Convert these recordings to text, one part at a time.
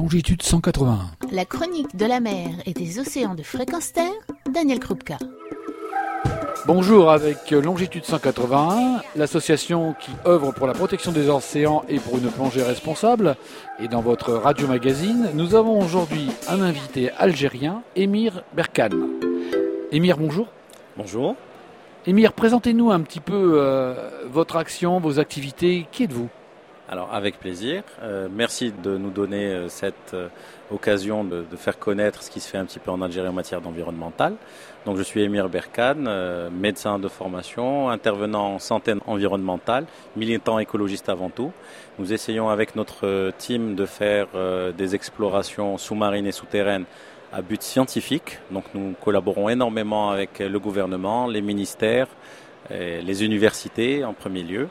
longitude 181. La chronique de la mer et des océans de fréquence terre, Daniel Krupka. Bonjour avec Longitude 181, l'association qui œuvre pour la protection des océans et pour une plongée responsable. Et dans votre radio magazine, nous avons aujourd'hui un invité algérien, Émir Berkan. Émir, bonjour. Bonjour. Émir, présentez-nous un petit peu euh, votre action, vos activités. Qui êtes-vous? Alors avec plaisir. Euh, merci de nous donner euh, cette euh, occasion de, faire connaître ce qui se fait un petit peu en Algérie en matière d'environnemental. Donc je suis Emir Berkan, médecin de formation, intervenant en santé environnementale, militant écologiste avant tout. Nous essayons avec notre team de faire des explorations sous-marines et souterraines à but scientifique. Donc nous collaborons énormément avec le gouvernement, les ministères, les universités en premier lieu.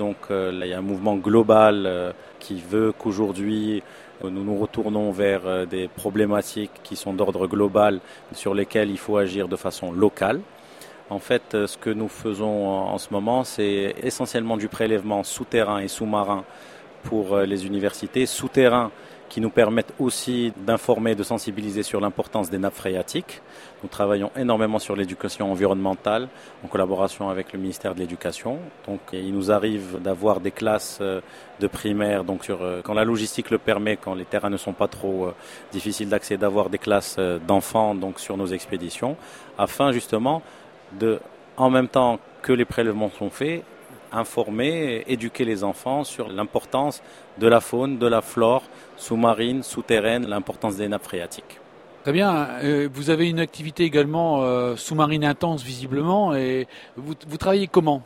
Donc euh, il y a un mouvement global euh, qui veut qu'aujourd'hui euh, nous nous retournons vers des problématiques qui sont d'ordre global sur lesquelles il faut agir de façon locale. En fait, ce que nous faisons en ce moment, c'est essentiellement du prélèvement souterrain et sous-marin pour les universités. Souterrain qui nous permettent aussi d'informer, de sensibiliser sur l'importance des nappes phréatiques. Nous travaillons énormément sur l'éducation environnementale en collaboration avec le ministère de l'Éducation. Donc il nous arrive d'avoir des classes euh, de primaire, donc sur, euh, quand la logistique le permet, quand les terrains ne sont pas trop euh, difficiles d'accès, d'avoir des classes d'enfants donc sur nos expéditions, afin justement de, en même temps que les prélèvements sont faits, informer, éduquer les enfants sur l'importance de la faune, de la flore sous-marine, souterraine, l'importance des nappes phréatiques. Très bien. Euh, vous avez une activité également euh, sous-marine intense visiblement et vous, travaillez comment?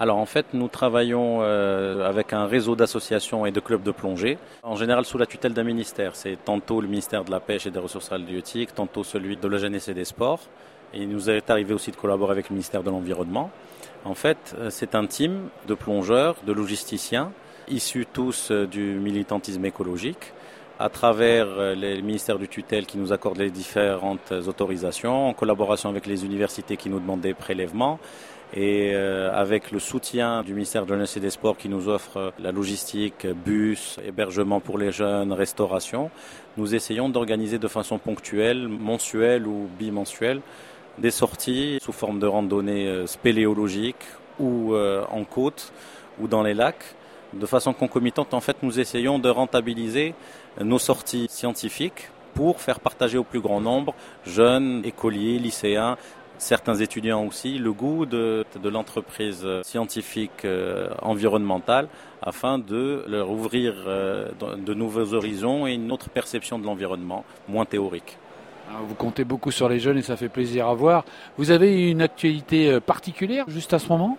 Alors en fait, nous travaillons euh, avec un réseau d'associations et de clubs de plongée, en général sous la tutelle d'un ministère. C'est tantôt le ministère de la Pêche et des Ressources halieutiques, tantôt celui de la jeunesse et des sports. Il nous est arrivé aussi de collaborer avec le ministère de l'Environnement. En fait, euh, c'est un team de plongeurs, de logisticiens, issus tous euh, du militantisme écologique, à travers euh, les ministères du tutelle qui nous accordent les différentes autorisations, en collaboration avec les universités qui nous demandent des prélèvements, et avec le soutien du ministère de Jeunesse et des Sports qui nous offre la logistique, bus, hébergement pour les jeunes, restauration, nous essayons d'organiser de façon ponctuelle, mensuelle ou bimensuelle, des sorties sous forme de randonnées euh, spéléologiques ou euh, en côte ou dans les lacs. De façon concomitante, en fait, nous essayons de rentabiliser nos sorties scientifiques pour faire partager au plus grand nombre, jeunes, écoliers, lycéens, certains étudiants aussi, le goût de, de l'entreprise scientifique euh, environnementale afin de leur ouvrir de nouveaux horizons et une autre perception de l'environnement, moins théorique. Ah, vous comptez beaucoup sur les jeunes et ça fait plaisir à voir. Vous avez une actualité euh, particulière juste à ce moment?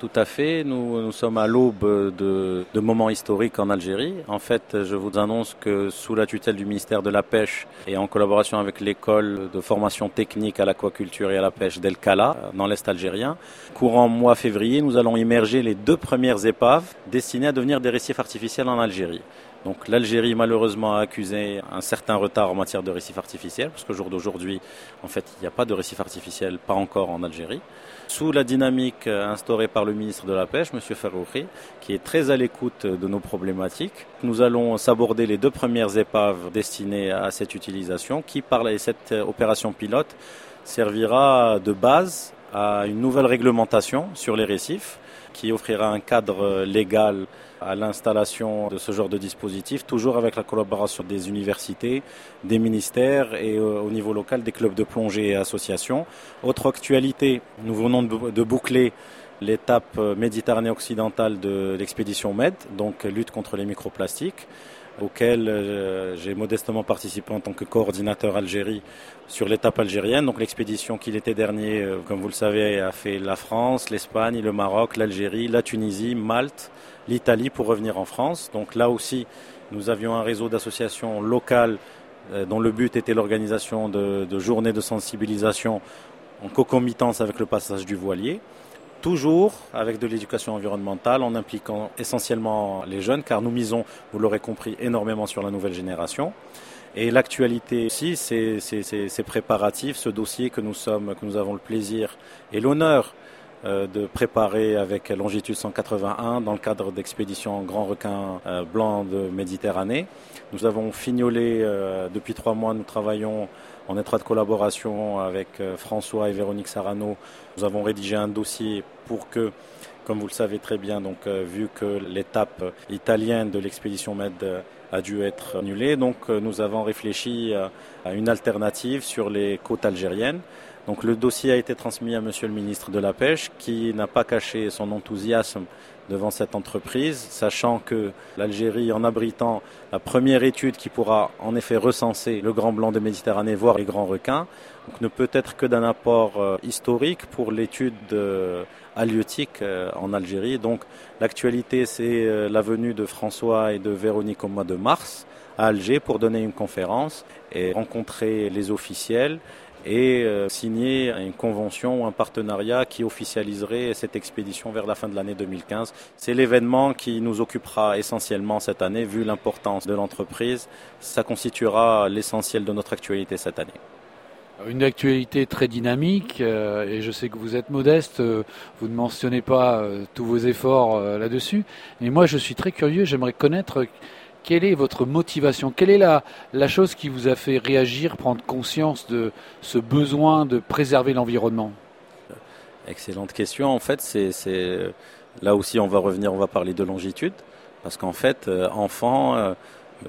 Tout à fait. Nous, sommes à l'aube de, de, moments historiques en Algérie. En fait, je vous annonce que sous la tutelle du ministère de la Pêche et en collaboration avec l'école de formation technique à l'aquaculture et à la pêche d'El Kala, dans l'Est algérien, courant mois février, nous allons immerger les deux premières épaves destinées à devenir des récifs artificiels en Algérie. Donc l'Algérie malheureusement a accusé un certain retard en matière de récifs artificiels, parce qu'au jour d'aujourd'hui, en fait, il n'y a pas de récifs artificiels, pas encore en Algérie. Sous la dynamique instaurée par le ministre de la Pêche, M. Ferrouri, qui est très à l'écoute de nos problématiques, nous allons s'aborder les deux premières épaves destinées à cette utilisation, qui par cette opération pilote servira de base à une nouvelle réglementation sur les récifs qui offrira un cadre légal à l'installation de ce genre de dispositif, toujours avec la collaboration des universités, des ministères et euh, au niveau local des clubs de plongée et associations. Autre actualité, nous venons de boucler l'étape euh, Méditerranée occidentale de l'expédition MED, donc lutte contre les microplastiques auquel euh, j'ai modestement participé en tant que coordinateur Algérie sur l'étape algérienne. Donc l'expédition qui l'été dernier, euh, comme vous le savez, a fait la France, l'Espagne, le Maroc, l'Algérie, la Tunisie, Malte, l'Italie pour revenir en France. Donc là aussi, nous avions un réseau d'associations locales euh, dont le but était l'organisation de, de journées de sensibilisation en concomitance avec le passage du voilier toujours avec de l'éducation environnementale en impliquant essentiellement les jeunes car nous misons, vous l'aurez compris, énormément sur la nouvelle génération. Et l'actualité aussi, c'est ces préparatifs, ce dossier que nous sommes, que nous avons le plaisir et l'honneur euh, de préparer avec longitude 181 dans le cadre d'expéditions Grand Requin euh, Blanc de Méditerranée. Nous avons fignolé depuis trois mois, nous travaillons en étroite collaboration avec François et Véronique Sarano. Nous avons rédigé un dossier pour que comme vous le savez très bien, donc vu que l'étape italienne de l'expédition Med a dû être annulée, donc nous avons réfléchi à une alternative sur les côtes algériennes. Le dossier a été transmis à Monsieur le ministre de la Pêche, qui n'a pas caché son enthousiasme devant cette entreprise, sachant que l'Algérie, en abritant la première étude qui pourra en effet recenser le grand blanc de Méditerranée, voire les grands requins, ne peut être que d'un apport euh, historique pour l'étude euh, halieutique euh, en Algérie. L'actualité, c'est la venue de François et de Véronique au mois de mars à Alger pour donner une conférence et rencontrer les officiels et euh, signer une convention ou un partenariat qui officialiserait cette expédition vers la fin de l'année 2015. C'est l'événement qui nous occupera essentiellement cette année, vu l'importance de l'entreprise. Ça constituera l'essentiel de notre actualité cette année. Une actualité très dynamique, euh, et je sais que vous êtes modeste, euh, vous ne mentionnez pas tous vos efforts là-dessus, mais moi je suis très curieux, j'aimerais connaître quelle est votre motivation? Quelle est la, chose qui vous a fait réagir, prendre conscience de ce besoin de préserver l'environnement? Excellente question. En fait, c'est là aussi on va revenir, on va parler de longitude, parce qu'en fait, euh, enfant, euh,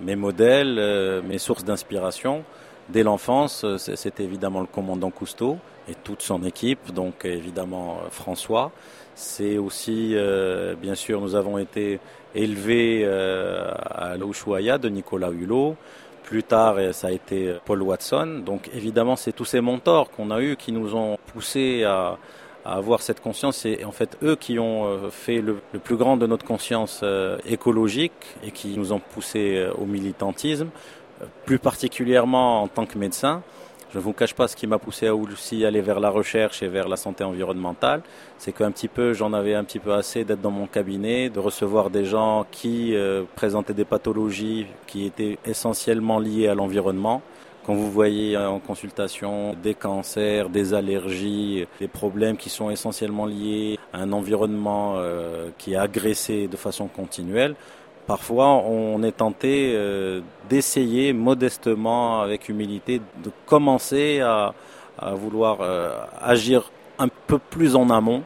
mes modèles, euh, mes sources d'inspiration, dès l'enfance, c'est évidemment le commandant Cousteau et toute son équipe, donc évidemment François. C'est aussi, bien sûr, nous avons été élevé euh, à l'Ushuaïa de Nicolas Hulot. Plus tard, ça a été Paul Watson. Donc évidemment, c'est tous ces mentors qu'on a eus qui nous ont poussés à, avoir cette conscience. C'est en fait eux qui ont euh, fait le, plus grand de notre conscience euh, écologique et qui nous ont poussés au militantisme, plus particulièrement en tant que médecin. Je ne vous cache pas ce qui m'a poussé à aussi aller vers la recherche et vers la santé environnementale. C'est qu'un petit peu, j'en avais un petit peu assez d'être dans mon cabinet, de recevoir des gens qui euh, présentaient des pathologies qui étaient essentiellement liées à l'environnement. Quand vous voyez en consultation des cancers, des allergies, des problèmes qui sont essentiellement liés à un environnement euh, qui est agressé de façon continuelle, Parfois, on est tenté euh, d'essayer modestement, avec humilité, de commencer à, vouloir euh, agir un peu plus en amont,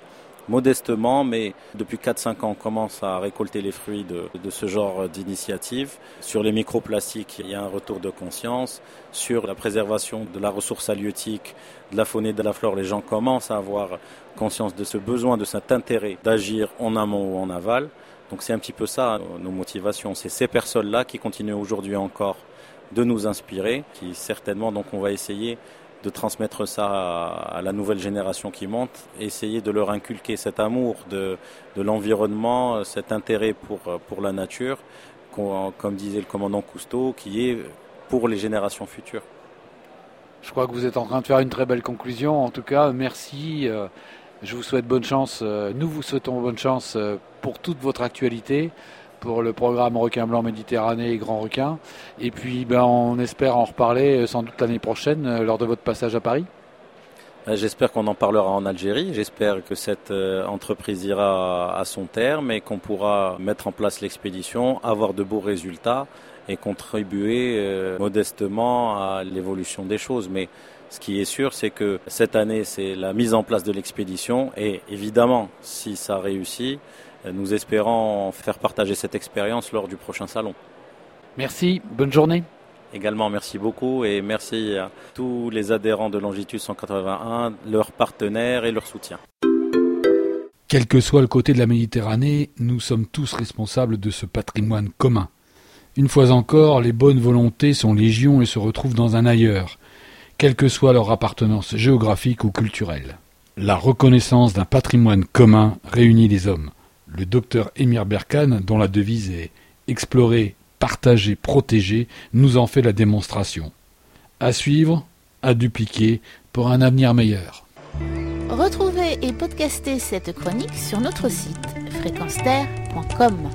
modestement, mais depuis 4-5 ans, on commence à récolter les fruits de, de ce genre d'initiative. Sur les microplastiques, il y a un retour de conscience. Sur la préservation de la ressource halieutique, de la faune et de la flore, les gens commencent à avoir conscience de ce besoin, de cet intérêt d'agir en amont ou en aval. Donc c'est un petit peu ça nos motivations. C'est ces personnes-là qui continuent aujourd'hui encore de nous inspirer, qui certainement donc on va essayer de transmettre ça à, la nouvelle génération qui monte, essayer de leur inculquer cet amour de, de l'environnement, cet intérêt pour, pour la nature, comme disait le commandant Cousteau, qui est pour les générations futures. Je crois que vous êtes en train de faire une très belle conclusion. En tout cas, merci. Je vous souhaite bonne chance. Euh, nous vous souhaitons bonne chance euh, pour toute votre actualité, pour le programme Requin Blanc Méditerranée et Grand Requin. Et puis, ben, on espère en reparler euh, sans doute l'année prochaine lors de votre passage à Paris. J'espère qu'on en parlera en Algérie. J'espère que cette entreprise ira à son terme et qu'on pourra mettre en place l'expédition, avoir de beaux résultats et contribuer modestement à l'évolution des choses. Ce qui est sûr, c'est que cette année, c'est la mise en place de l'expédition et évidemment, si ça réussit, nous espérons faire partager cette expérience lors du prochain salon. Merci, bonne journée. Également, merci beaucoup et merci à tous les adhérents de Longitude 181, leurs partenaires et leur soutien. Quel que soit le côté de la Méditerranée, nous sommes tous responsables de ce patrimoine commun. Une fois encore, les bonnes volontés sont légion et se retrouvent dans un ailleurs quelle que soit leur appartenance géographique ou culturelle. La reconnaissance d'un patrimoine commun réunit les hommes. Le docteur Émir Berkane, dont la devise est explorer, partager, protéger, nous en fait la démonstration. À suivre, à dupliquer pour un avenir meilleur. Retrouvez et podcastez cette chronique sur notre site fréquenceterre.com.